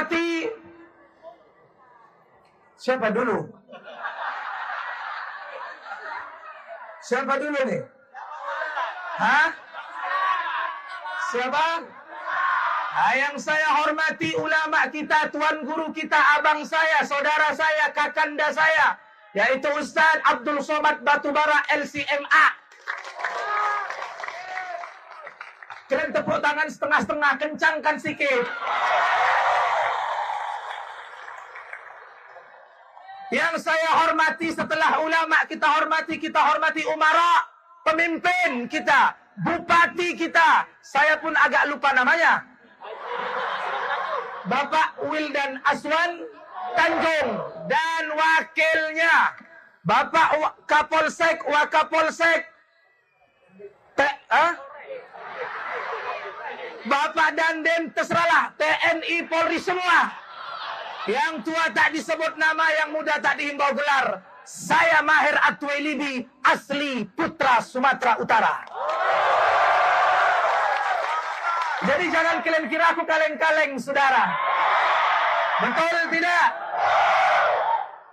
hormati Siapa dulu? Siapa dulu nih? Hah? Siapa? Nah, yang saya hormati ulama kita, tuan guru kita, abang saya, saudara saya, kakanda saya, yaitu Ustaz Abdul Somad Batubara LCMA. Kalian tepuk tangan setengah-setengah, kencangkan sikit. Yang saya hormati setelah ulama kita hormati, kita hormati umara, pemimpin kita, bupati kita. Saya pun agak lupa namanya. Bapak Wildan Aswan Tanjung dan wakilnya Bapak Kapolsek Wakapolsek T ah? Bapak Dandim terserahlah TNI Polri semua yang tua tak disebut nama, yang muda tak dihimbau gelar. Saya Mahir Atwelibi, asli putra Sumatera Utara. Jadi jangan kalian kira aku kaleng-kaleng, saudara. Betul tidak?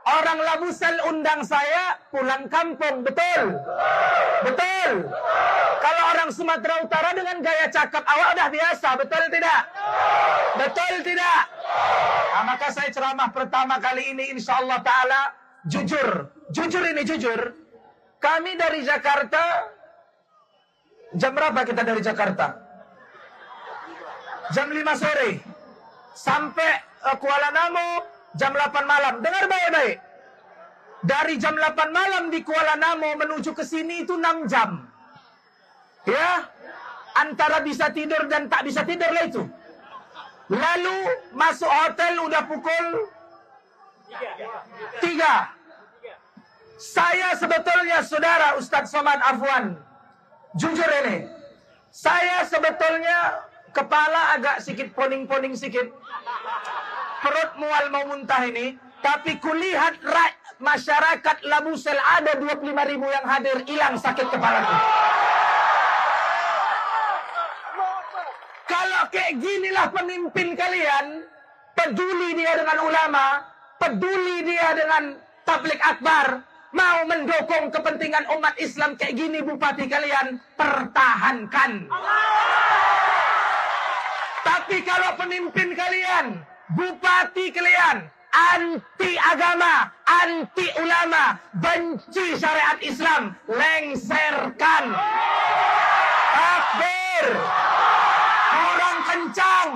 Orang Labusel undang saya pulang kampung, betul? Betul. Kalau orang Sumatera Utara dengan gaya cakap awak udah biasa, betul tidak? Betul tidak? Nah, maka saya ceramah pertama kali ini insya Allah Ta'ala jujur. Jujur ini jujur. Kami dari Jakarta, jam berapa kita dari Jakarta? Jam 5 sore. Sampai uh, Kuala Namu jam 8 malam. Dengar baik-baik. Dari jam 8 malam di Kuala Namu menuju ke sini itu 6 jam. Ya, antara bisa tidur dan tak bisa tidur lah itu. Lalu masuk hotel udah pukul 3. Saya sebetulnya saudara Ustadz Somad Afwan. Jujur ini. Saya sebetulnya kepala agak sedikit poning-poning sedikit. Perut mual mau muntah ini. Tapi kulihat masyarakat Labusel ada 25 ribu yang hadir hilang sakit kepala itu. Kalau kayak ginilah pemimpin kalian, peduli dia dengan ulama, peduli dia dengan tablik akbar, mau mendukung kepentingan umat Islam kayak gini bupati kalian, pertahankan. Tapi kalau pemimpin kalian, bupati kalian, anti agama, anti ulama, benci syariat Islam, lengserkan. Takbir kencang.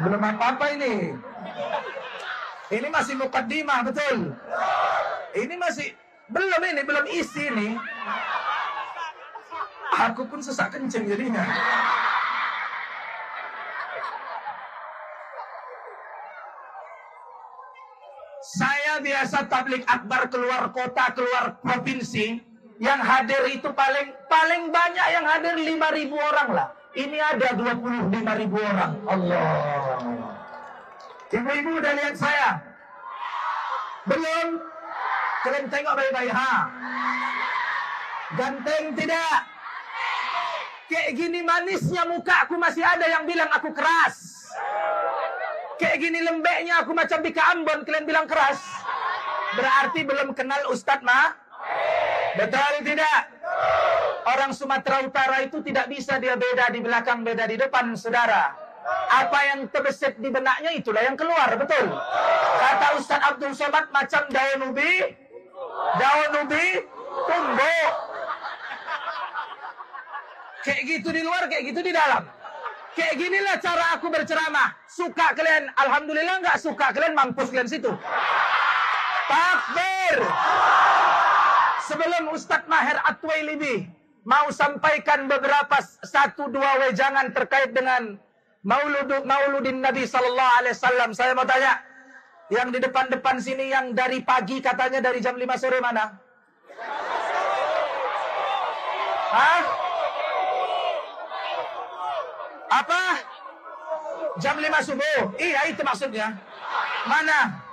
Belum apa-apa ini. Ini masih mukaddimah, betul. Ini masih belum ini, belum isi ini. Aku pun sesak kencing jadinya. Saya biasa tablik akbar keluar kota, keluar provinsi yang hadir itu paling paling banyak yang hadir 5000 orang lah. Ini ada 25 ribu orang. Allah. Ibu-ibu udah lihat saya? Belum? Kalian tengok baik-baik ha. Ganteng tidak? Kayak gini manisnya muka aku masih ada yang bilang aku keras. Kayak gini lembeknya aku macam Bika Ambon kalian bilang keras. Berarti belum kenal Ustadz mah? Betul tidak? Orang Sumatera Utara itu tidak bisa dia beda di belakang, beda di depan, saudara. Apa yang terbesit di benaknya itulah yang keluar, betul. Kata Ustaz Abdul Somad macam daun ubi, daun ubi tumbuh. Kayak gitu di luar, kayak gitu di dalam. Kayak ginilah cara aku berceramah. Suka kalian, alhamdulillah nggak suka kalian mampus kalian situ. Takbir sebelum Ustadz Maher Atwailibi mau sampaikan beberapa satu dua wejangan terkait dengan Maulud Mauludin Nabi Sallallahu Alaihi Wasallam. Saya mau tanya, yang di depan-depan sini yang dari pagi katanya dari jam 5 sore mana? Hah? Apa? Jam 5 subuh. Iya itu maksudnya. Mana?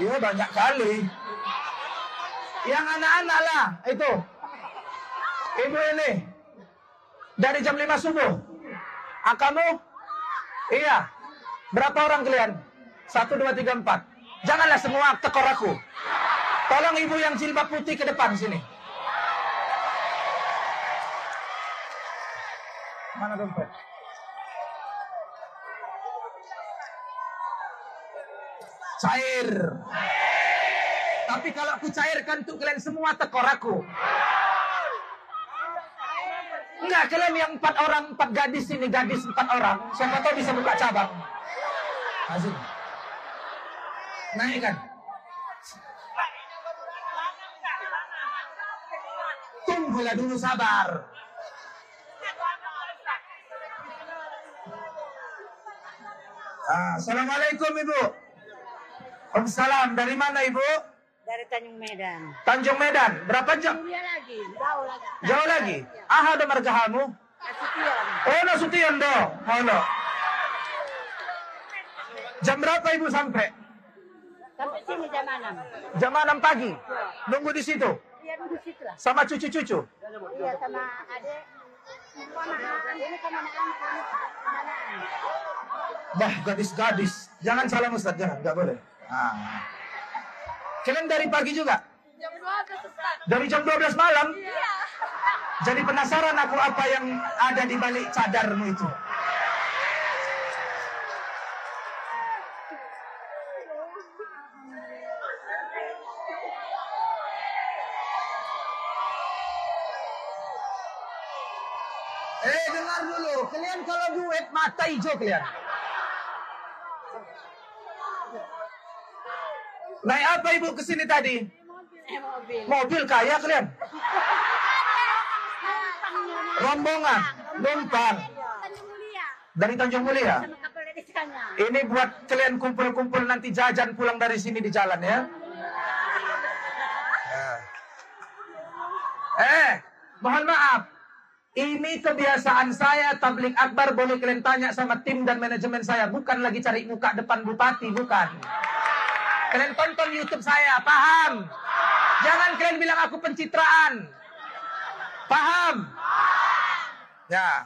Iya banyak kali. Yang anak-anak lah itu. Ibu ini. Dari jam 5 subuh. Ah, kamu? Iya. Berapa orang kalian? Satu, dua, tiga, empat. Janganlah semua tekor aku. Tolong ibu yang jilbab putih ke depan sini. Mana dompet? Cair. Tapi kalau aku cairkan untuk kalian semua tekor aku. Enggak, kalian yang empat orang, empat gadis ini, gadis empat orang. Siapa tahu bisa buka cabang. Asik. Naikkan. Tunggulah dulu sabar. Ah, Assalamualaikum Ibu. Waalaikumsalam. Dari mana Ibu? Dari Tanjung Medan. Tanjung Medan. Berapa jam? Lagi, jauh lagi. Jauh lagi. Ah, ada margahamu. Nasution. Oh, nasution do. Halo. Jam berapa Ibu sampai? Sampai sini jam 6. Jam 6 pagi. Nunggu di situ. Iya duduk situ lah. Sama cucu-cucu. Iya sama adik. Bah, gadis-gadis. Jangan salah Ustaz, jangan. Nggak boleh. Ah. Kalian dari pagi juga? Jam 12 Ustaz. Dari jam 12 malam? Jadi penasaran aku apa yang ada di balik cadarmu itu. Eh, dengar dulu. Kalian kalau duit mata hijau kalian. Naik apa ibu ke sini tadi? Eh mobil. Mobil kaya kalian. Rombongan, numpang dari Tanjung Mulia. Sana. Ini buat kalian kumpul-kumpul nanti jajan pulang dari sini di jalan ya. Eh, mohon maaf. Ini kebiasaan saya tablik akbar boleh kalian tanya sama tim dan manajemen saya. Bukan lagi cari muka depan bupati, bukan. Kalian tonton YouTube saya, paham? Jangan kalian bilang aku pencitraan. Paham? Ya.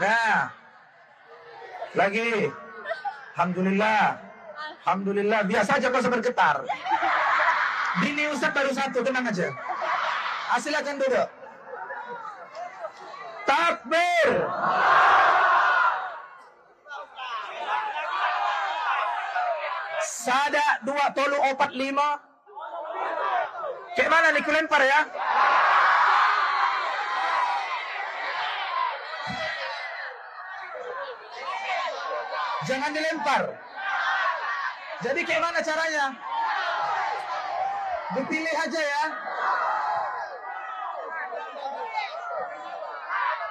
Ya. Lagi. Alhamdulillah. Alhamdulillah. Biasa aja kau bergetar. Bini Ustaz baru satu, tenang aja. Ah, silakan duduk. Takbir. Sada dua tolu opat lima. Kayak mana nih kulempar ya? Jangan dilempar. Jadi kayak mana caranya? Dipilih aja ya.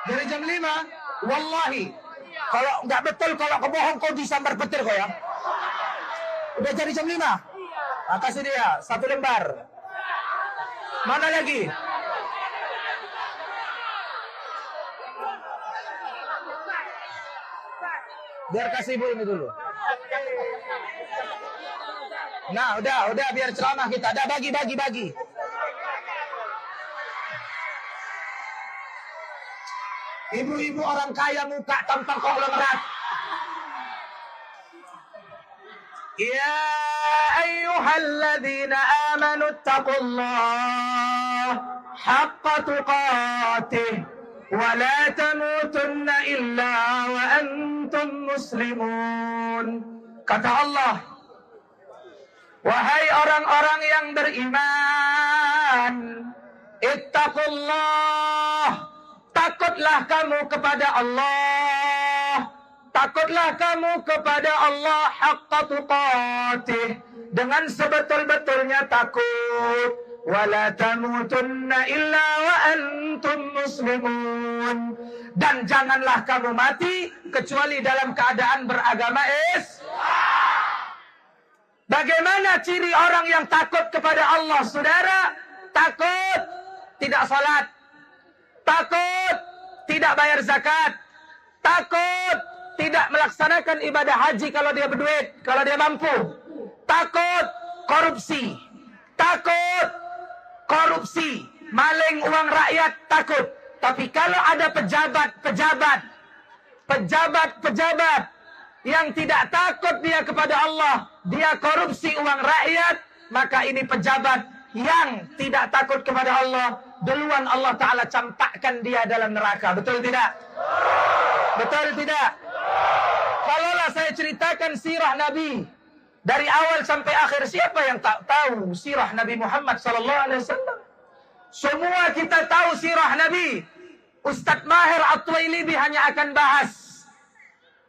Dari jam 5, wallahi. Kalau nggak betul, kalau kebohong kau disambar petir kau ya. Udah jadi jam 5? Nah, kasih dia, satu lembar. Mana lagi? Biar kasih ibu ini dulu. Nah, udah, udah biar ceramah kita. Dah bagi, bagi, bagi. Ibu-ibu orang kaya muka tampang konglomerat. Ya ayyuhalladzina amanu taqullah haqqa tuqatih wa la tamutunna illa wa antum muslimun. Kata Allah, Wahai orang-orang yang beriman, ittaqullah, takutlah kamu kepada Allah. Takutlah kamu kepada Allah haqqa tuqatih dengan sebetul-betulnya takut. Wala tamutunna illa wa antum muslimun. Dan janganlah kamu mati kecuali dalam keadaan beragama Islam. Bagaimana ciri orang yang takut kepada Allah, saudara? Takut tidak salat, takut tidak bayar zakat, takut tidak melaksanakan ibadah haji kalau dia berduit, kalau dia mampu, takut korupsi, takut korupsi, maling uang rakyat, takut. Tapi kalau ada pejabat-pejabat pejabat-pejabat yang tidak takut dia kepada Allah, dia korupsi uang rakyat, maka ini pejabat yang tidak takut kepada Allah, duluan Allah Ta'ala campakkan dia dalam neraka. Betul tidak? Betul tidak? Kalaulah saya ceritakan sirah Nabi dari awal sampai akhir, siapa yang tak tahu sirah Nabi Muhammad Sallallahu Alaihi Wasallam? Semua kita tahu sirah Nabi. Ustadz Mahir At-Twailibi hanya akan bahas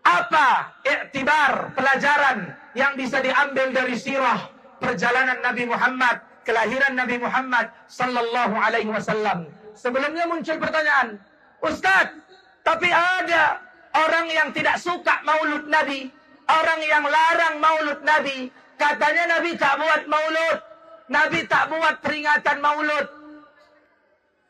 apa iktibar pelajaran yang bisa diambil dari sirah perjalanan Nabi Muhammad, kelahiran Nabi Muhammad sallallahu alaihi wasallam. Sebelumnya muncul pertanyaan, Ustadz, tapi ada orang yang tidak suka maulud Nabi, orang yang larang maulud Nabi, katanya Nabi tak buat maulud, Nabi tak buat peringatan maulud,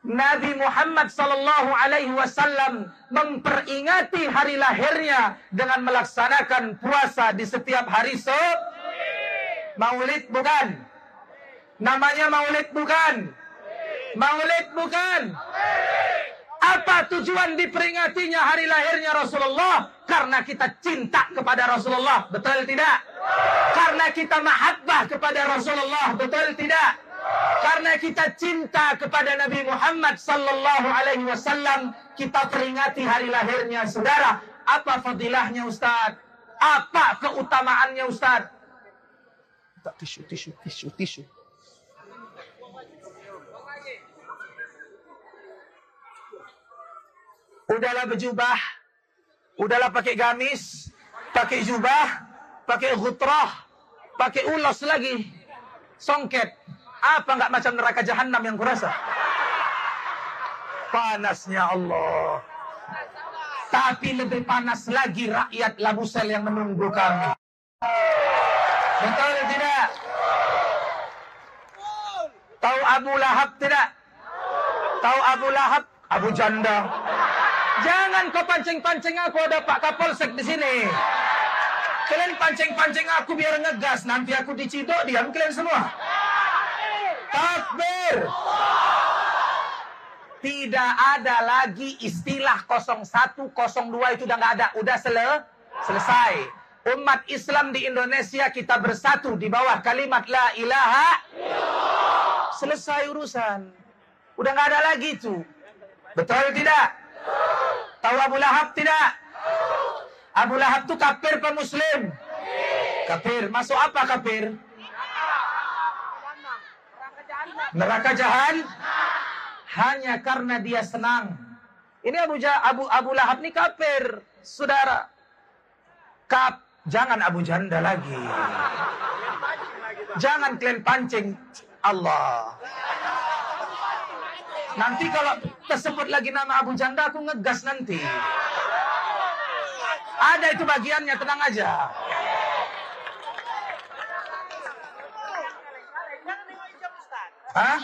Nabi Muhammad sallallahu alaihi wasallam memperingati hari lahirnya dengan melaksanakan puasa di setiap hari so Maulid bukan? Namanya Maulid bukan? Maulid bukan? Apa tujuan diperingatinya hari lahirnya Rasulullah? Karena kita cinta kepada Rasulullah, betul tidak? Karena kita mahabbah kepada Rasulullah, betul tidak? Karena kita cinta kepada Nabi Muhammad sallallahu alaihi wasallam, kita peringati hari lahirnya saudara. Apa fadilahnya Ustaz? Apa keutamaannya Ustaz? Tisu, tisu, tisu, tisu. Udahlah berjubah, udahlah pakai gamis, pakai jubah, pakai ghutrah, pakai ulos lagi, songket. Apa nggak macam neraka jahanam yang kurasa? Panasnya Allah. Tapi lebih panas lagi rakyat Labusel yang menunggu kami. Betul tidak? Tahu Abu Lahab tidak? Tahu Abu Lahab? Abu Janda. Jangan kau pancing-pancing aku ada Pak Kapolsek di sini. Kalian pancing-pancing aku biar ngegas. Nanti aku diciduk, diam kalian semua. Takbir. Tidak ada lagi istilah 01, 02 itu udah nggak ada. Udah sele, selesai. Umat Islam di Indonesia kita bersatu di bawah kalimat la ilaha. Selesai urusan. Udah nggak ada lagi itu. Betul tidak? Tahu Abu Lahab tidak? Abu Lahab itu kafir pe muslim? Kafir. Masuk apa kafir? Neraka jahan hanya karena dia senang. Ini Abu ja, Abu Abu Lahab ini kafir, saudara. Kap, jangan Abu Janda lagi. Jangan kalian pancing Allah. Nanti kalau tersebut lagi nama Abu Janda, aku ngegas nanti. Ada itu bagiannya, tenang aja. Hah?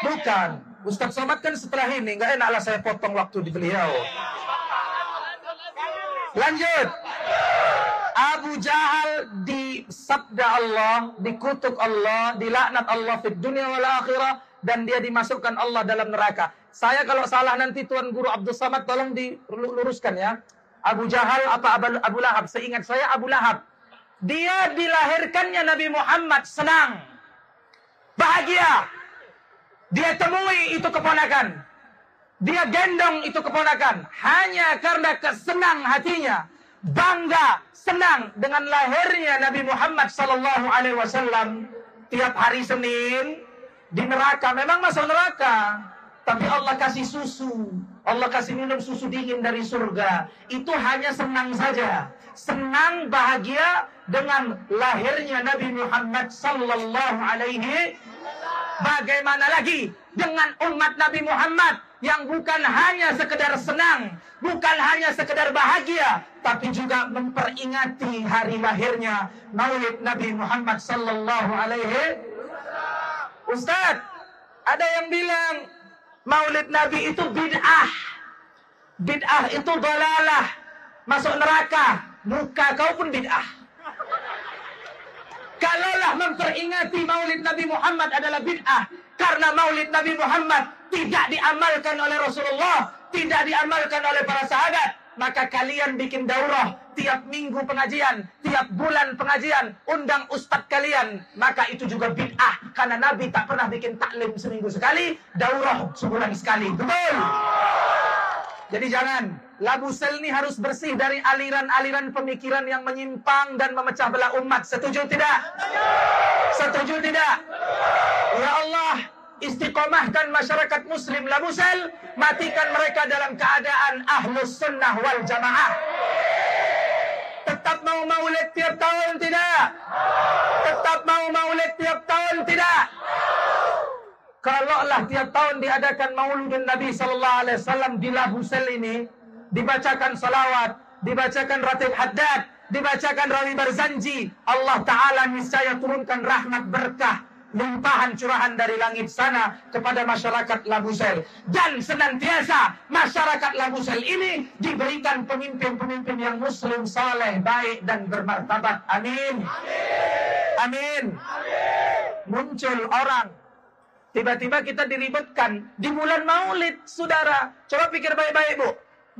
Bukan. Ustaz Somad kan setelah ini, nggak enaklah saya potong waktu di beliau. Lanjut. Abu Jahal di sabda Allah, dikutuk Allah, dilaknat Allah di dunia wal akhirah dan dia dimasukkan Allah dalam neraka. Saya kalau salah nanti Tuan Guru Abdul Samad tolong diluruskan ya. Abu Jahal apa Abu Lahab? Seingat saya Abu Lahab. Dia dilahirkannya Nabi Muhammad senang. Bahagia. Dia temui itu keponakan. Dia gendong itu keponakan. Hanya karena kesenang hatinya. Bangga, senang dengan lahirnya Nabi Muhammad Sallallahu Alaihi Wasallam. Tiap hari Senin di neraka. Memang masuk neraka. Tapi Allah kasih susu. Allah kasih minum susu dingin dari surga. Itu hanya senang saja. Senang bahagia dengan lahirnya Nabi Muhammad sallallahu alaihi Bagaimana lagi dengan umat Nabi Muhammad yang bukan hanya sekedar senang, bukan hanya sekedar bahagia, tapi juga memperingati hari lahirnya Nabi Muhammad sallallahu alaihi Ustaz, ada yang bilang Maulid Nabi itu bid'ah. Bid'ah itu dolalah. Masuk neraka. Muka kau pun bid'ah. Kalaulah memperingati Maulid Nabi Muhammad adalah bid'ah. Karena Maulid Nabi Muhammad tidak diamalkan oleh Rasulullah. Tidak diamalkan oleh para sahabat. Maka kalian bikin daurah tiap minggu pengajian, tiap bulan pengajian, undang ustadz kalian, maka itu juga bid'ah karena Nabi tak pernah bikin taklim seminggu sekali, daurah sebulan sekali. Betul? Jadi jangan Labu Sel ini harus bersih dari aliran-aliran pemikiran yang menyimpang dan memecah belah umat. Setuju tidak? Setuju tidak? Ya Allah, istiqomahkan masyarakat muslim Labusel, matikan mereka dalam keadaan ahlus sunnah wal jamaah. Tetap mau maulid tiap tahun tidak? Tetap mau maulid tiap tahun tidak? Kalaulah tiap tahun diadakan maulidun Nabi Sallallahu Alaihi Wasallam di Labusel ini, dibacakan salawat, dibacakan ratib haddad, dibacakan rawi berzanji, Allah Ta'ala niscaya turunkan rahmat berkah limpahan curahan dari langit sana kepada masyarakat Labusel dan senantiasa masyarakat Labusel ini diberikan pemimpin-pemimpin yang muslim saleh baik dan bermartabat. Amin. Amin, muncul orang. Tiba-tiba kita diribetkan di bulan maulid saudara. Coba pikir baik-baik bu.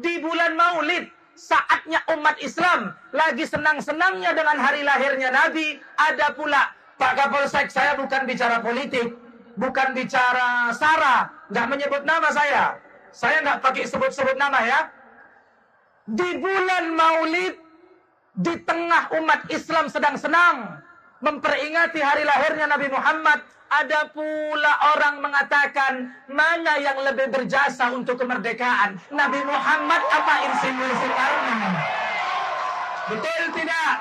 Di bulan maulid saatnya umat Islam lagi senang-senangnya dengan hari lahirnya Nabi. Ada pula Pak Kapolsek, saya bukan bicara politik, bukan bicara sara, nggak menyebut nama saya. Saya nggak pakai sebut-sebut nama ya. Di bulan Maulid, di tengah umat Islam sedang senang memperingati hari lahirnya Nabi Muhammad, ada pula orang mengatakan mana yang lebih berjasa untuk kemerdekaan, Nabi Muhammad apa Insinyur Soekarno? Betul tidak?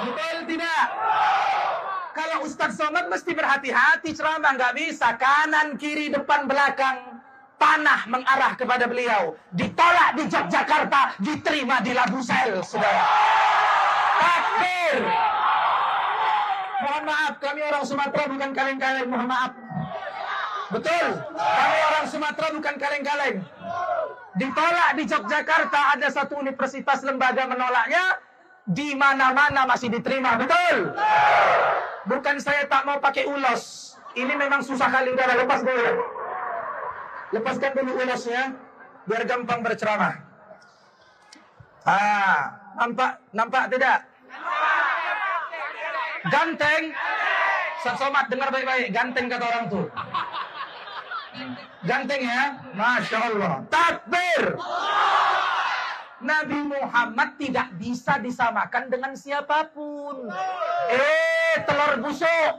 Betul tidak? Kalau Ustadz Somad mesti berhati-hati ceramah. Nggak bisa. Kanan, kiri, depan, belakang. Panah mengarah kepada beliau. Ditolak di Yogyakarta. Diterima di Labusel, saudara. Takbir. Mohon maaf, kami orang Sumatera bukan kaleng-kaleng. Mohon maaf. Betul. Kami orang Sumatera bukan kaleng-kaleng. Ditolak di Yogyakarta ada satu universitas lembaga menolaknya di mana-mana masih diterima. Betul? Bukan saya tak mau pakai ulos. Ini memang susah kali udah lepas dulu. Lepaskan dulu ulosnya biar gampang berceramah. Ah, nampak nampak tidak? Ganteng. Somat dengar baik-baik, ganteng kata orang tuh. Ganteng ya? Masya Allah. Takbir. Nabi Muhammad tidak bisa disamakan dengan siapa pun. Eh, telur busuk.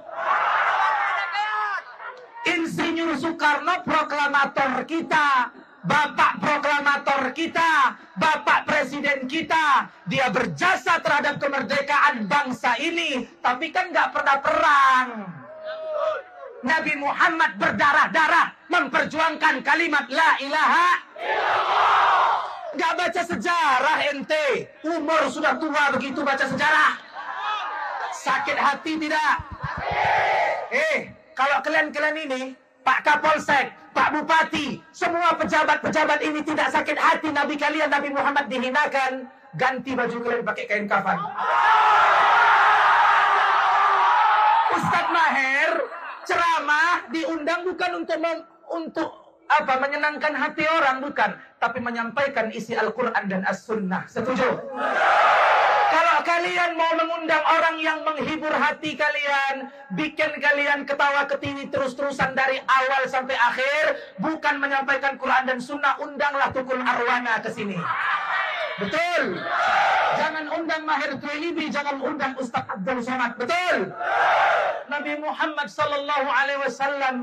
Insinyur Soekarno proklamator kita. Bapak proklamator kita, Bapak Presiden kita, dia berjasa terhadap kemerdekaan bangsa ini, tapi kan nggak pernah perang. Nabi Muhammad berdarah-darah memperjuangkan kalimat La ilaha illallah. Gak baca sejarah ente. Umur sudah tua begitu baca sejarah. Sakit hati tidak? Eh, kalau kalian-kalian ini, Pak Kapolsek, Pak Bupati, semua pejabat-pejabat ini tidak sakit hati Nabi kalian, Nabi Muhammad dihinakan, ganti baju kalian pakai kain kafan. Ustadz Maher ceramah diundang bukan untuk untuk apa menyenangkan hati orang bukan, tapi menyampaikan isi Al-Qur'an dan As-Sunnah. Setuju? Kalau kalian mau mengundang orang yang menghibur hati kalian, bikin kalian ketawa ketiwi terus-terusan dari awal sampai akhir, bukan menyampaikan Quran dan Sunnah, undanglah Tukul Arwana ke sini. Betul. Jangan undang Mahir Tuilibi, jangan undang Ustaz Abdul Somad. Betul. Nabi Muhammad sallallahu alaihi wasallam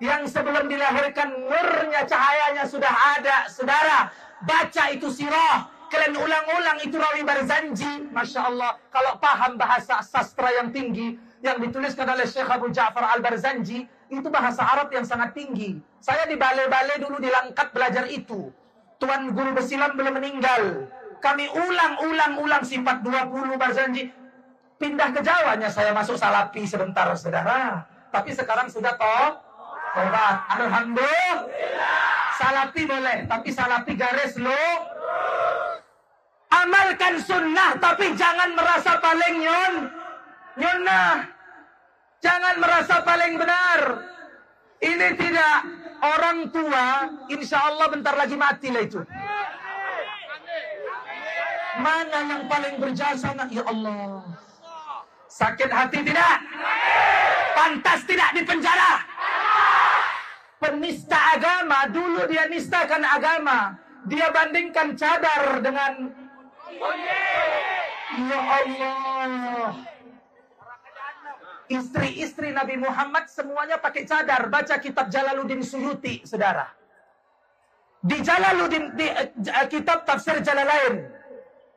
yang sebelum dilahirkan nurnya cahayanya sudah ada saudara. Baca itu sirah. Kalian ulang-ulang itu rawi berzanji Masya Allah. Kalau paham bahasa sastra yang tinggi yang dituliskan oleh Syekh Abu Ja'far Al-Barzanji itu bahasa Arab yang sangat tinggi. Saya di balai-balai dulu di Langkat belajar itu. Tuan Guru Besilam belum meninggal. Kami ulang-ulang-ulang sifat 20 Barzanji. Pindah ke Jawanya saya masuk Salapi sebentar saudara. Tapi sekarang sudah toh Tobat. Alhamdulillah. Salapi boleh, tapi salapi garis lo. Amalkan sunnah, tapi jangan merasa paling nyon. Nyonnah. Jangan merasa paling benar. Ini tidak orang tua, insya Allah bentar lagi mati lah itu. Mana yang paling berjasa nak? Ya Allah. Sakit hati tidak? Pantas tidak di penjara? Penista agama, dulu dia nistakan agama. Dia bandingkan cadar dengan... Ya Allah. Istri-istri Nabi Muhammad semuanya pakai cadar. Baca kitab Jalaluddin Suyuti, saudara. Di Jalaluddin, di uh, kitab tafsir Jalalain.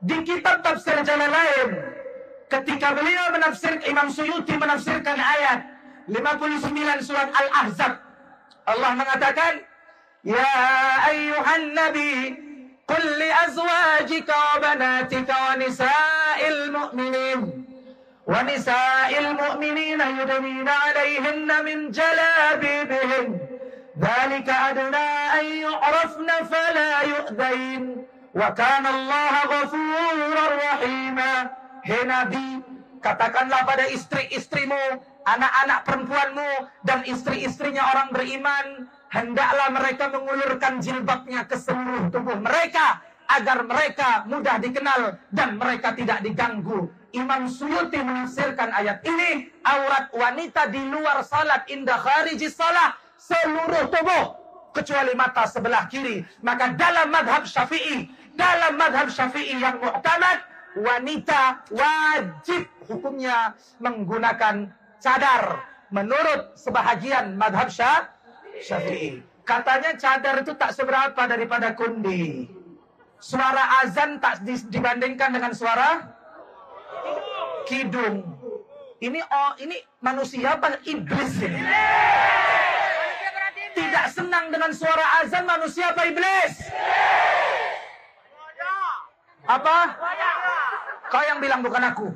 Di kitab tafsir Jalalain. Ketika beliau menafsir, Imam Suyuti menafsirkan ayat 59 surat Al-Ahzab. Allah mengatakan, يا أيها النبي قل لأزواجك وبناتك ونساء المؤمنين ونساء المؤمنين يدنين عليهن من جلابيبهن. ذلك أدنى أن يعرفن فلا يؤذين. وكان الله غفورا رحيما. هنا بي katakanlah pada istri-istrimu anak-anak perempuanmu, dan istri-istrinya orang beriman, hendaklah mereka mengulurkan jilbabnya ke seluruh tubuh mereka, agar mereka mudah dikenal dan mereka tidak diganggu. Imam Suyuti menafsirkan ayat ini, aurat wanita di luar salat indah khariji salat seluruh tubuh kecuali mata sebelah kiri. Maka dalam madhab syafi'i, dalam madhab syafi'i yang mu'tamad, wanita wajib hukumnya menggunakan cadar. Menurut sebahagian madhab syafi'i. Katanya cadar itu tak seberapa daripada kundi. Suara azan tak dibandingkan dengan suara kidung. Ini oh ini manusia apa iblis ini? Tidak senang dengan suara azan manusia apa iblis? Apa? Kau yang bilang bukan aku.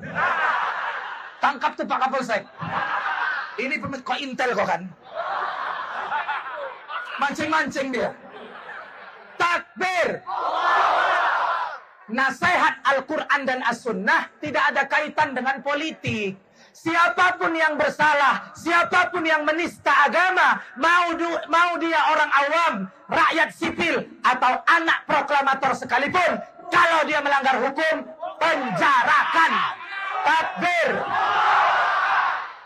Tangkap tuh Pak Kapolsek. Ini pemit kok intel kok kan? Mancing-mancing dia. Takbir. Nasihat Al-Quran dan As-Sunnah tidak ada kaitan dengan politik. Siapa pun yang bersalah, siapa pun yang menista agama, mau du, mau dia orang awam, rakyat sipil, atau anak proklamator sekalipun, kalau dia melanggar hukum, penjarakan. Takbir.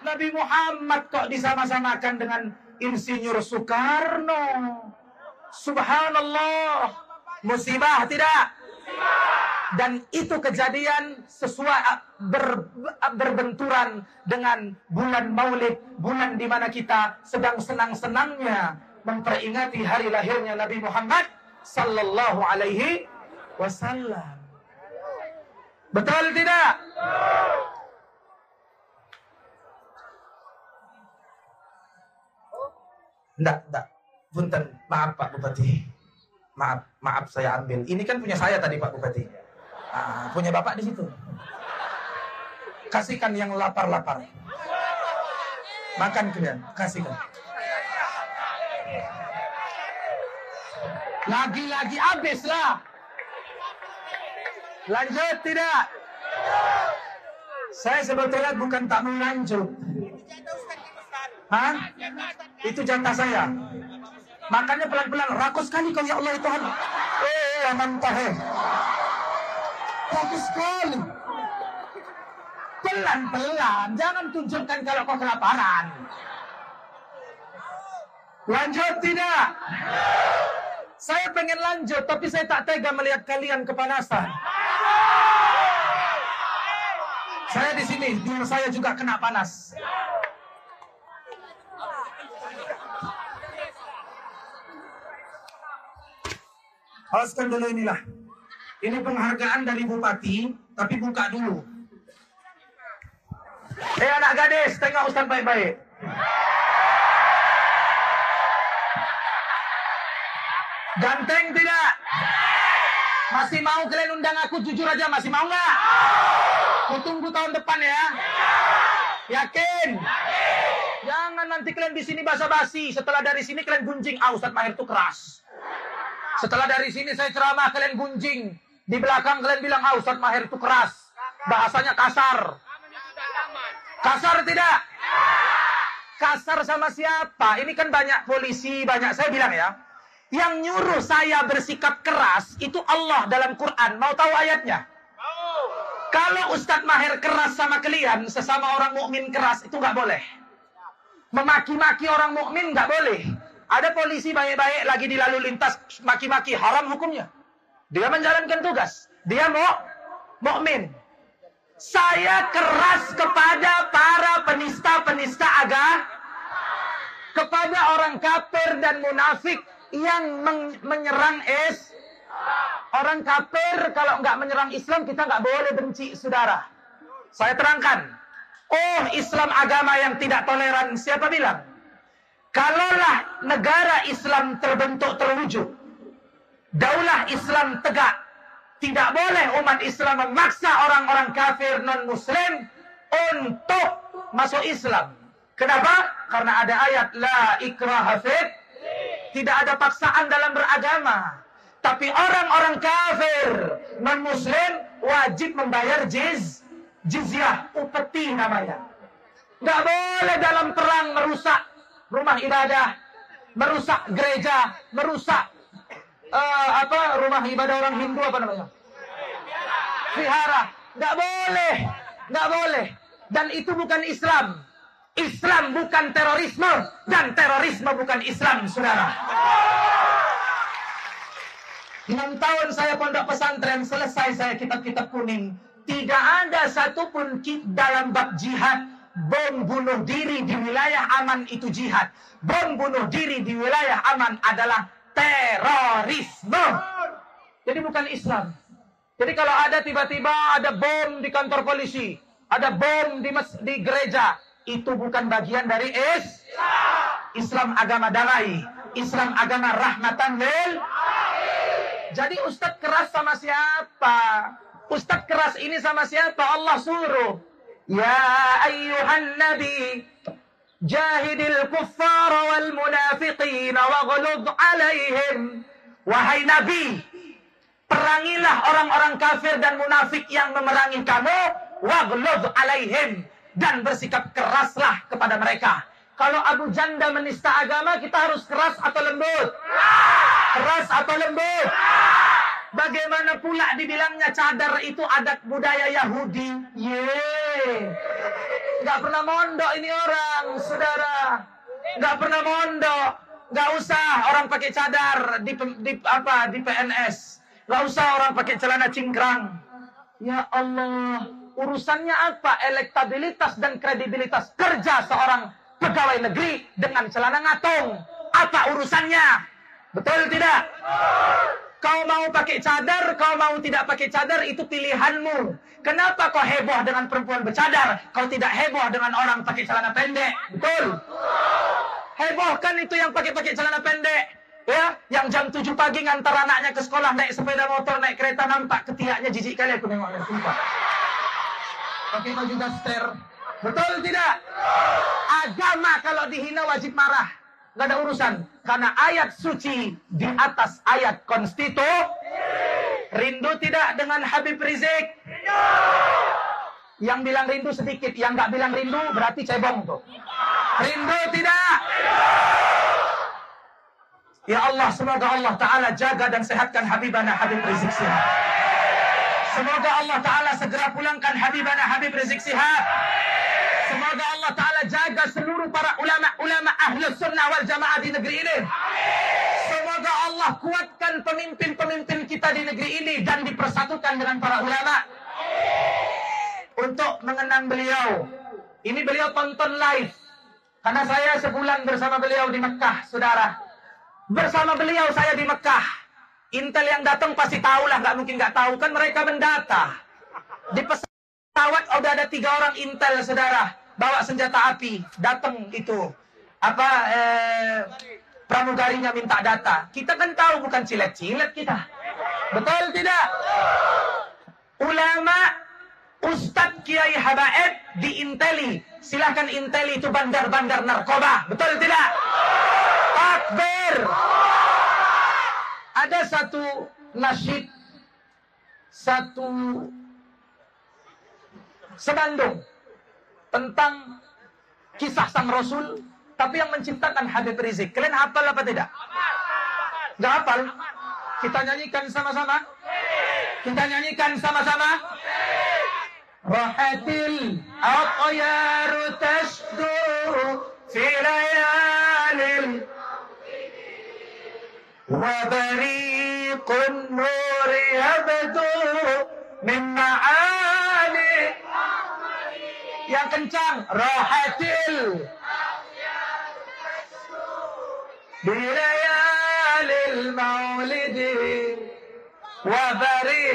Nabi Muhammad kok disama-samakan dengan Insinyur Soekarno. Subhanallah. Musibah tidak? Dan itu kejadian sesuai ber, berbenturan dengan bulan Maulid, bulan di mana kita sedang senang-senangnya memperingati hari lahirnya Nabi Muhammad sallallahu alaihi wasallam. Betul tidak? Enggak, enggak. Punten, maaf Pak Bupati. Maaf, maaf saya ambil. Ini kan punya saya tadi Pak Bupati. Ah, punya Bapak di situ. Kasihkan yang lapar-lapar. Makan kalian, kasihkan. Lagi-lagi habis lah. Lanjut tidak? Saya sebetulnya bukan tak mau lanjut. Hah? Itu jatah saya. Makanya pelan-pelan. Rakus sekali kau ya Allah ya Tuhan. Eh, aman tahe. Rakus sekali. Pelan-pelan. Jangan tunjukkan kalau kau kelaparan. Lanjut tidak? Saya pengen lanjut, tapi saya tak tega melihat kalian kepanasan. Saya di sini, biar saya juga kena panas. Hoskan dulu inilah. Ini penghargaan dari bupati, tapi buka dulu. Eh anak gadis, tengok Ustaz baik-baik. Ganteng tidak? Masih mau kalian undang aku jujur aja masih mau nggak? Aku tunggu tahun depan ya. Yakin? Jangan nanti kalian di sini basa-basi. Setelah dari sini kalian gunjing. Ah Ustaz Mahir tuh keras. Setelah dari sini saya ceramah kalian gunjing. Di belakang kalian bilang ah Ustaz Mahir itu keras. Bahasanya kasar. Kasar tidak? Kasar sama siapa? Ini kan banyak polisi, banyak saya bilang ya. Yang nyuruh saya bersikap keras itu Allah dalam Quran. Mau tahu ayatnya? Kalau Ustadz Mahir keras sama kalian, sesama orang mukmin keras itu nggak boleh. Memaki-maki orang mukmin nggak boleh. Ada polisi baik-baik lagi di lalu lintas maki-maki haram hukumnya. Dia menjalankan tugas. Dia mau mukmin. Saya keras kepada para penista-penista agama, kepada orang kafir dan munafik yang men menyerang es Orang kafir kalau nggak menyerang Islam kita nggak boleh benci saudara. Saya terangkan. Oh Islam agama yang tidak toleran. Siapa bilang? Kalaulah negara Islam terbentuk terwujud. Daulah Islam tegak. Tidak boleh umat Islam memaksa orang-orang kafir non-muslim untuk masuk Islam. Kenapa? Karena ada ayat La ikraha Tidak ada paksaan dalam beragama. Tapi orang-orang kafir non-muslim wajib membayar jiz, jizyah, upeti namanya. Gak boleh dalam terang merusak rumah ibadah, merusak gereja, merusak uh, apa rumah ibadah orang Hindu apa namanya? Vihara. Gak boleh, gak boleh. Dan itu bukan Islam. Islam bukan terorisme dan terorisme bukan Islam, saudara. Enam tahun saya pondok pesantren, selesai saya kitab-kitab kuning. Tidak ada satupun dalam bab jihad bom bunuh diri di wilayah aman itu jihad. Bom bunuh diri di wilayah aman adalah terorisme. Jadi bukan Islam. Jadi kalau ada tiba-tiba ada bom di kantor polisi, ada bom di, di gereja, itu bukan bagian dari Islam. Islam agama damai, Islam agama rahmatan lil jadi Ustadz keras sama siapa? Ustadz keras ini sama siapa? Allah suruh. Ya ayyuhan nabi. Jahidil kuffar wal munafiqin waghlud alaihim. Wahai nabi. Perangilah orang-orang kafir dan munafik yang memerangi kamu. Waghlud alaihim. Dan bersikap keraslah kepada mereka. Kalau Abu Janda menista agama, kita harus keras atau lembut? Keras atau lembut? Bagaimana pula dibilangnya cadar itu adat budaya Yahudi? Ye, nggak pernah mondok ini orang, saudara. Nggak pernah mondok. Nggak usah orang pakai cadar di, di apa di PNS. Nggak usah orang pakai celana cingkrang. Ya Allah, urusannya apa? Elektabilitas dan kredibilitas kerja seorang pegawai negeri dengan celana ngatung. Apa urusannya? Betul tidak? Kau mau pakai cadar, kau mau tidak pakai cadar, itu pilihanmu. Kenapa kau heboh dengan perempuan bercadar? Kau tidak heboh dengan orang pakai celana pendek. Betul? Heboh kan itu yang pakai-pakai celana pendek. Ya, yang jam 7 pagi ngantar anaknya ke sekolah naik sepeda motor, naik kereta nampak ketiaknya jijik kali aku nengoknya, sumpah. Pakai baju daster, Betul tidak? Agama kalau dihina wajib marah. Gak ada urusan. Karena ayat suci di atas ayat konstitu. Rindu tidak dengan Habib Rizik? Yang bilang rindu sedikit. Yang gak bilang rindu berarti cebong tuh. Rindu tidak? Ya Allah, semoga Allah Ta'ala jaga dan sehatkan Habibana Habib Rizik Sihab. Semoga Allah Ta'ala segera pulangkan Habibana Habib Rizik Sihab. Semoga Allah Ta'ala jaga seluruh para ulama-ulama ahli sunnah wal jamaah di negeri ini. Semoga Allah kuatkan pemimpin-pemimpin kita di negeri ini dan dipersatukan dengan para ulama. Untuk mengenang beliau. Ini beliau tonton live. Karena saya sebulan bersama beliau di Mekah, saudara. Bersama beliau saya di Mekah. Intel yang datang pasti tahu lah, nggak mungkin nggak tahu kan mereka mendata. Di pesawat udah ada tiga orang Intel, saudara bawa senjata api, datang itu apa eh, pramugarinya minta data. Kita kan tahu bukan cilet-cilet kita. Betul tidak? Ulama Ustadz Kiai Habaib di Inteli. Silahkan Inteli itu bandar-bandar narkoba. Betul tidak? Takbir ada satu nasyid satu senandung tentang kisah sang rasul tapi yang menciptakan Habib Rizik. Kalian hafal apa tidak? gak hafal? Kita nyanyikan sama-sama? Kita nyanyikan sama-sama? Rahatil atyaru tashdu fi وبريق النور يبدو من معالي yang kencang rahatil di layalil maulidi wa bari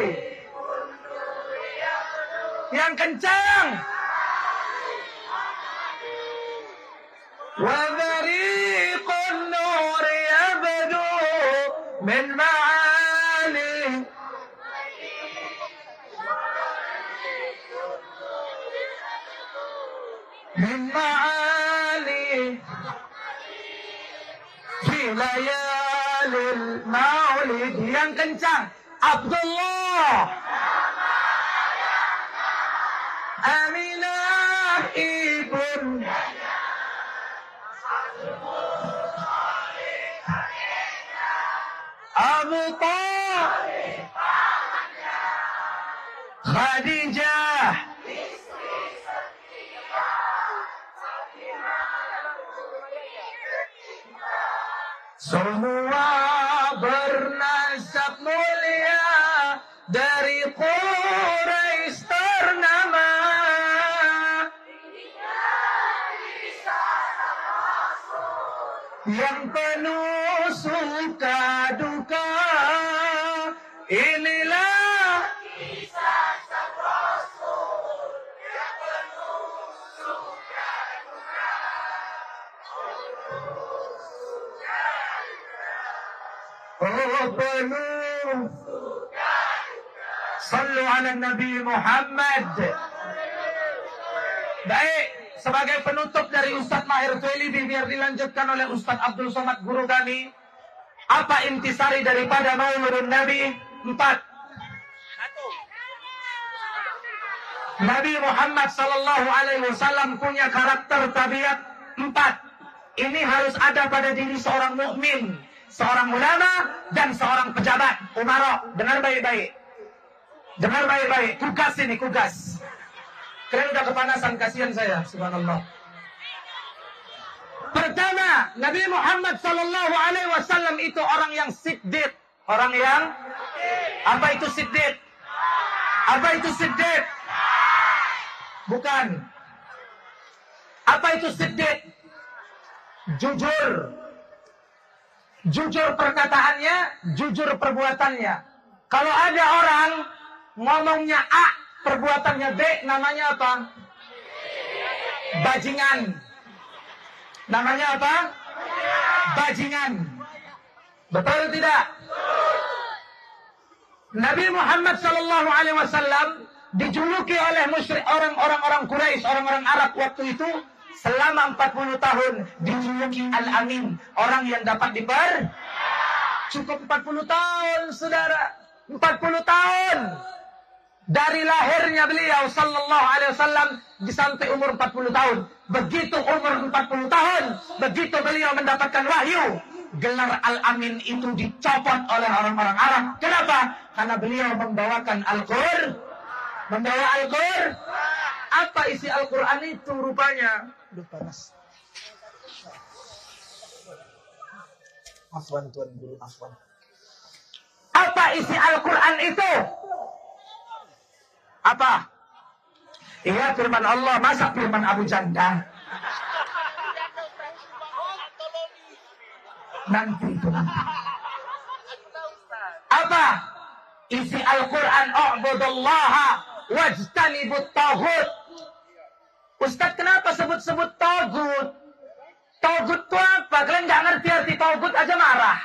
yang kencang kencang Abdullah. Aminah ibn Abu Talib. Khadijah Penuh Sallu ala Nabi Muhammad. Baik Sebagai penutup dari Ustadz Mahir Tuelibi Biar dilanjutkan oleh Ustadz Abdul Somad Guru kami Apa intisari daripada Mauludun Nabi? Empat. Nabi Muhammad Sallallahu Alaihi Wasallam punya karakter tabiat. Empat. Ini harus ada pada diri seorang mukmin, seorang ulama dan seorang pejabat. Umaro, dengar baik-baik. Dengar baik-baik. Tugas ini, tugas. Kalian udah kepanasan, kasihan saya. Subhanallah. Pertama, Nabi Muhammad Sallallahu Alaihi Wasallam itu orang yang siddiq. Orang yang apa itu siddiq? Apa itu siddiq? Bukan. Apa itu siddiq? Jujur. Jujur perkataannya, jujur perbuatannya. Kalau ada orang ngomongnya A, perbuatannya B, namanya apa? Bajingan. Namanya apa? Bajingan. Betul tidak? Nabi Muhammad Sallallahu Alaihi Wasallam dijuluki oleh musyrik orang-orang orang Quraisy, orang-orang Arab waktu itu selama 40 tahun dijuluki Al-Amin, orang yang dapat diper cukup 40 tahun, Saudara. 40 tahun dari lahirnya beliau sallallahu alaihi wasallam sampai umur 40 tahun. Begitu umur 40 tahun, begitu beliau mendapatkan wahyu, gelar Al-Amin itu dicopot oleh orang-orang Arab. Kenapa? Karena beliau membawakan Al-Qur'an. Membawa Al-Qur'an. Apa isi Al-Qur'an itu rupanya? Duh panas. Afwan tuan guru, afwan. Apa isi Al-Quran itu? Apa? Iya firman Allah, masa firman Abu Janda? Nanti itu. Apa? Isi Al-Quran, U'budullaha wajtanibut taghut. Ustaz kenapa sebut-sebut togut? Togut itu apa? Kalian nggak ngerti arti togut aja marah.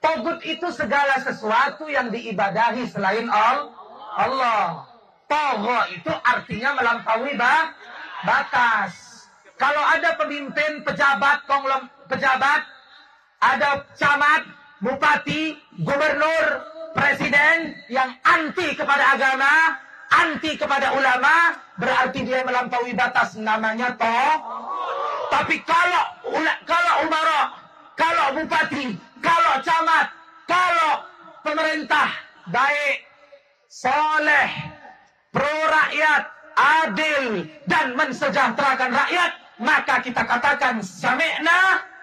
Togut itu segala sesuatu yang diibadahi selain Allah. Togo itu artinya melampaui ba batas. Kalau ada pemimpin, pejabat, konglom, pejabat, ada camat, bupati, gubernur, presiden yang anti kepada agama, anti kepada ulama, berarti dia melampaui batas namanya toh. Tapi kalau kalau umara, kalau bupati, kalau camat, kalau pemerintah baik, soleh, pro rakyat, adil, dan mensejahterakan rakyat, maka kita katakan sami'na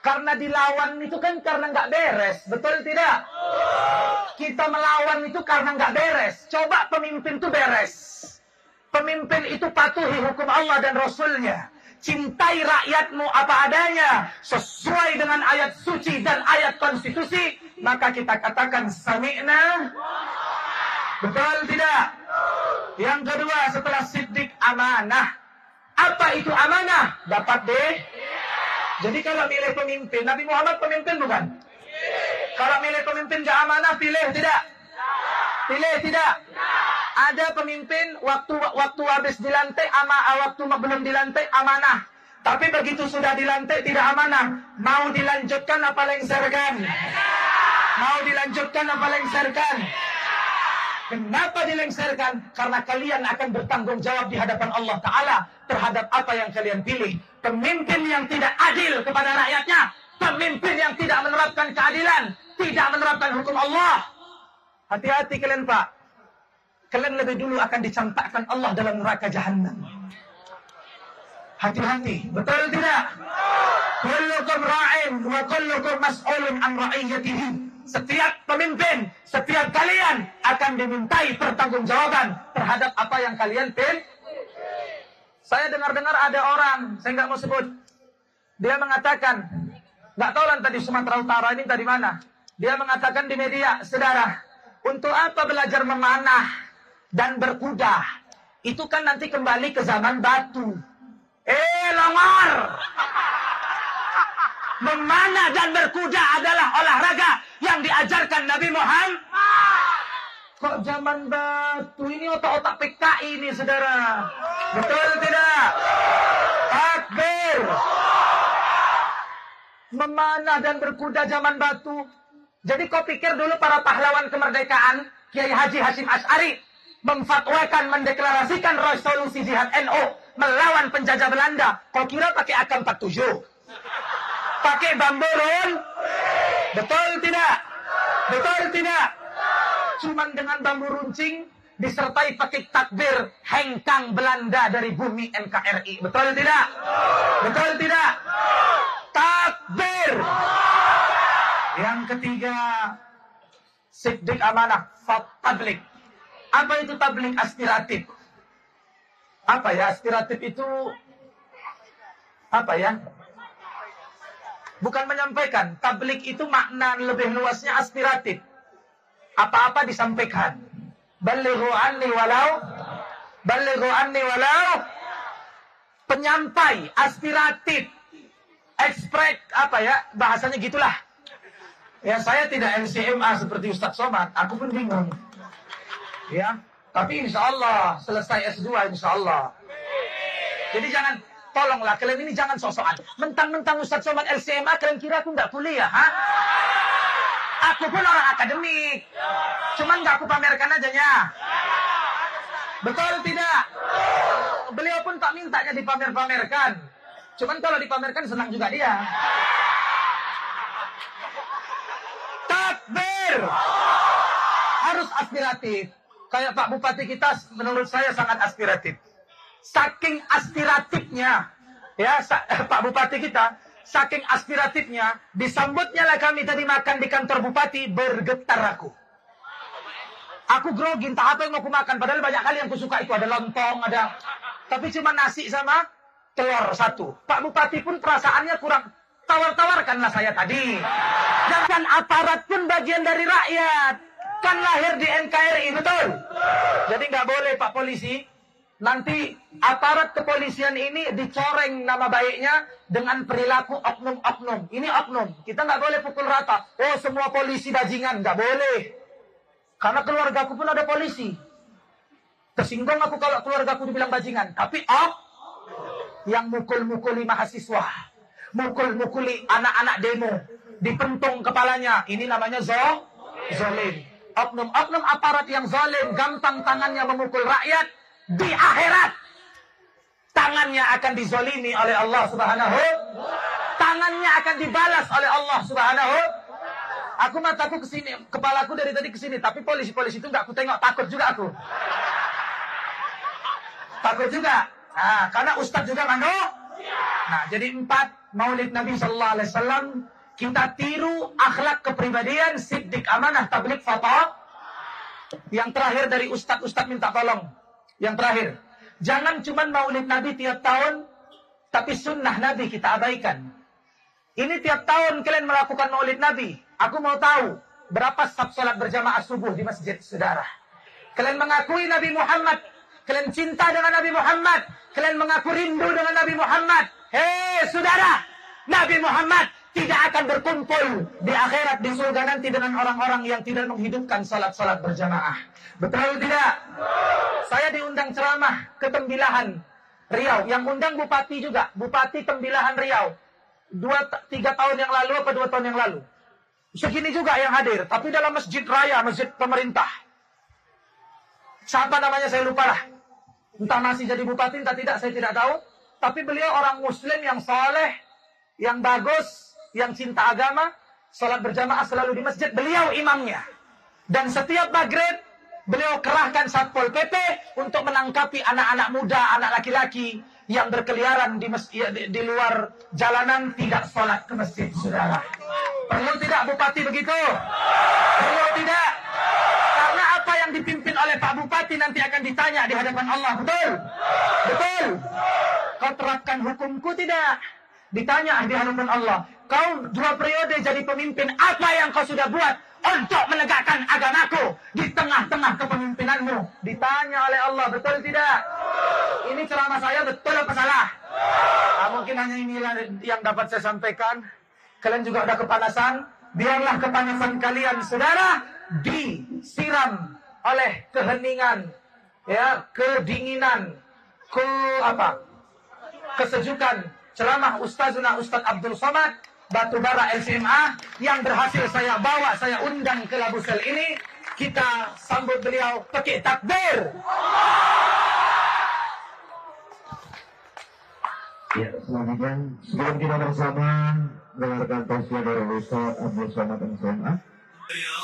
karena dilawan itu kan karena nggak beres, betul tidak? Kita melawan itu karena nggak beres. Coba pemimpin itu beres. Pemimpin itu patuhi hukum Allah dan Rasulnya. Cintai rakyatmu apa adanya. Sesuai dengan ayat suci dan ayat konstitusi. Maka kita katakan sami'na. Betul tidak? Yang kedua setelah sidik amanah. Apa itu amanah? Dapat deh. Jadi kalau milih pemimpin, Nabi Muhammad pemimpin bukan? Kalau milih pemimpin gak amanah, pilih tidak? Pilih tidak? Ada pemimpin waktu waktu habis dilantik ama waktu belum dilantik amanah. Tapi begitu sudah dilantik tidak amanah. Mau dilanjutkan apa lengserkan? Mau dilanjutkan apa lengserkan? Kenapa dilengserkan? Karena kalian akan bertanggung jawab di hadapan Allah Ta'ala terhadap apa yang kalian pilih. Pemimpin yang tidak adil kepada rakyatnya. Pemimpin yang tidak menerapkan keadilan. Tidak menerapkan hukum Allah. Hati-hati kalian Pak. Kalian lebih dulu akan dicampakkan Allah dalam neraka jahanam. Hati-hati. Betul tidak? Kullukum ra'in wa kullukum mas'ulun an ra'iyatihi. Setiap pemimpin, setiap kalian akan dimintai pertanggungjawaban terhadap apa yang kalian pilih. Saya dengar-dengar ada orang, saya nggak mau sebut, dia mengatakan, nggak tahu lah tadi Sumatera Utara ini tadi mana. Dia mengatakan di media, saudara, untuk apa belajar memanah dan berkuda? Itu kan nanti kembali ke zaman batu. Eh, longor! Memanah dan berkuda adalah olahraga yang diajarkan Nabi Muhammad. Kok zaman batu ini otak-otak PKI ini saudara. Betul tidak? Takbir. Memanah dan berkuda zaman batu. Jadi kau pikir dulu para pahlawan kemerdekaan, Kiai Haji Hashim Ash'ari, memfatwakan, mendeklarasikan resolusi jihad NO melawan penjajah Belanda. Kau kira pakai AK-47? Pakai bambu Betul tidak? Betul tidak? Cuman dengan bambu runcing disertai pakai takbir hengkang Belanda dari bumi NKRI. Betul tidak? Betul tidak? Takbir. Yang ketiga, siddiq amanah, tablik. Apa itu tablik aspiratif? Apa ya aspiratif itu? Apa ya? Bukan menyampaikan. Tablik itu makna lebih luasnya aspiratif. Apa-apa disampaikan. Balighu anni walau. Balighu anni walau. Penyampai, aspiratif. Ekspres, apa ya, bahasanya gitulah. Ya, saya tidak LCMA seperti Ustadz Somad. Aku pun bingung. Ya, tapi insya Allah selesai S2 insya Allah. Jadi jangan Tolonglah kalian ini jangan sosokan. Mentang-mentang Ustadz Somad LCMA, kalian kira aku nggak kuliah, ha? Aku pun orang akademik. Cuman nggak aku pamerkan aja ya. Betul tidak? Beliau pun tak mintanya dipamer-pamerkan. Cuman kalau dipamerkan senang juga dia. Takbir! Harus aspiratif. Kayak Pak Bupati kita menurut saya sangat aspiratif saking aspiratifnya ya Pak Bupati kita saking aspiratifnya disambutnya lah kami tadi makan di kantor bupati bergetar aku. Aku grogi entah apa yang mau aku makan padahal banyak kali yang aku suka itu ada lontong ada tapi cuma nasi sama telur satu. Pak Bupati pun perasaannya kurang tawar-tawarkanlah saya tadi. Dan aparat pun bagian dari rakyat kan lahir di NKRI betul? Jadi nggak boleh Pak Polisi nanti aparat kepolisian ini dicoreng nama baiknya dengan perilaku oknum-oknum. Ini oknum. Kita nggak boleh pukul rata. Oh semua polisi bajingan. Nggak boleh. Karena keluargaku pun ada polisi. Tersinggung aku kalau keluargaku dibilang bajingan. Tapi ok yang mukul-mukuli mahasiswa. Mukul-mukuli anak-anak demo. Dipentung kepalanya. Ini namanya zo zolim. Oknum-oknum aparat yang zolim. Gampang tangannya memukul rakyat di akhirat tangannya akan dizolimi oleh Allah Subhanahu tangannya akan dibalas oleh Allah Subhanahu Aku mataku ke sini, kepalaku dari tadi ke sini, tapi polisi-polisi itu nggak aku tengok, takut juga aku. Takut juga. Nah, karena ustadz juga manu. Nah, jadi empat Maulid Nabi Sallallahu Alaihi Wasallam kita tiru akhlak kepribadian siddiq amanah tablik fatah. Yang terakhir dari ustadz-ustadz minta tolong. Yang terakhir, jangan cuma Maulid Nabi tiap tahun, tapi sunnah Nabi kita abaikan. Ini tiap tahun kalian melakukan Maulid Nabi. Aku mau tahu berapa sab salat berjamaah subuh di masjid saudara. Kalian mengakui Nabi Muhammad Kalian cinta dengan Nabi Muhammad. Kalian mengaku rindu dengan Nabi Muhammad. Hei saudara, Nabi Muhammad tidak akan berkumpul di akhirat di surga nanti dengan orang-orang yang tidak menghidupkan salat-salat berjamaah. Betul tidak? Saya diundang ceramah ke Tembilahan Riau. Yang undang Bupati juga. Bupati Tembilahan Riau. Dua, tiga tahun yang lalu apa dua tahun yang lalu. Segini juga yang hadir. Tapi dalam masjid raya, masjid pemerintah. Siapa namanya saya lupa lah. Entah masih jadi bupati, entah tidak, saya tidak tahu. Tapi beliau orang muslim yang soleh, yang bagus, yang cinta agama. Sholat berjamaah selalu di masjid. Beliau imamnya. Dan setiap maghrib, beliau kerahkan Satpol PP untuk menangkapi anak-anak muda, anak laki-laki yang berkeliaran di, masjid, di, di luar jalanan tidak sholat ke masjid, saudara. Perlu tidak bupati begitu? Perlu tidak? Karena apa yang dipimpin oleh Pak Bupati nanti akan ditanya di hadapan Allah. Betul? Betul? Kau terapkan hukumku tidak? Ditanya di hadapan Allah. Kau dua periode jadi pemimpin. Apa yang kau sudah buat untuk menegakkan agamaku di tengah-tengah kepemimpinanmu? Ditanya oleh Allah. Betul tidak? Ini ceramah saya betul apa salah? Nah, mungkin hanya ini yang dapat saya sampaikan. Kalian juga udah kepanasan. Biarlah kepanasan kalian, saudara, disiram oleh keheningan, ya, kedinginan, ke apa? Kesejukan ceramah Ustazna Ustaz Abdul Somad Batubara LCMA yang berhasil saya bawa, saya undang ke Labusel ini. Kita sambut beliau pakai takbir. Ya, selanjutnya sebelum kita bersama dengarkan tausiah dari Ustaz Abdul Somad LCMA. Ya,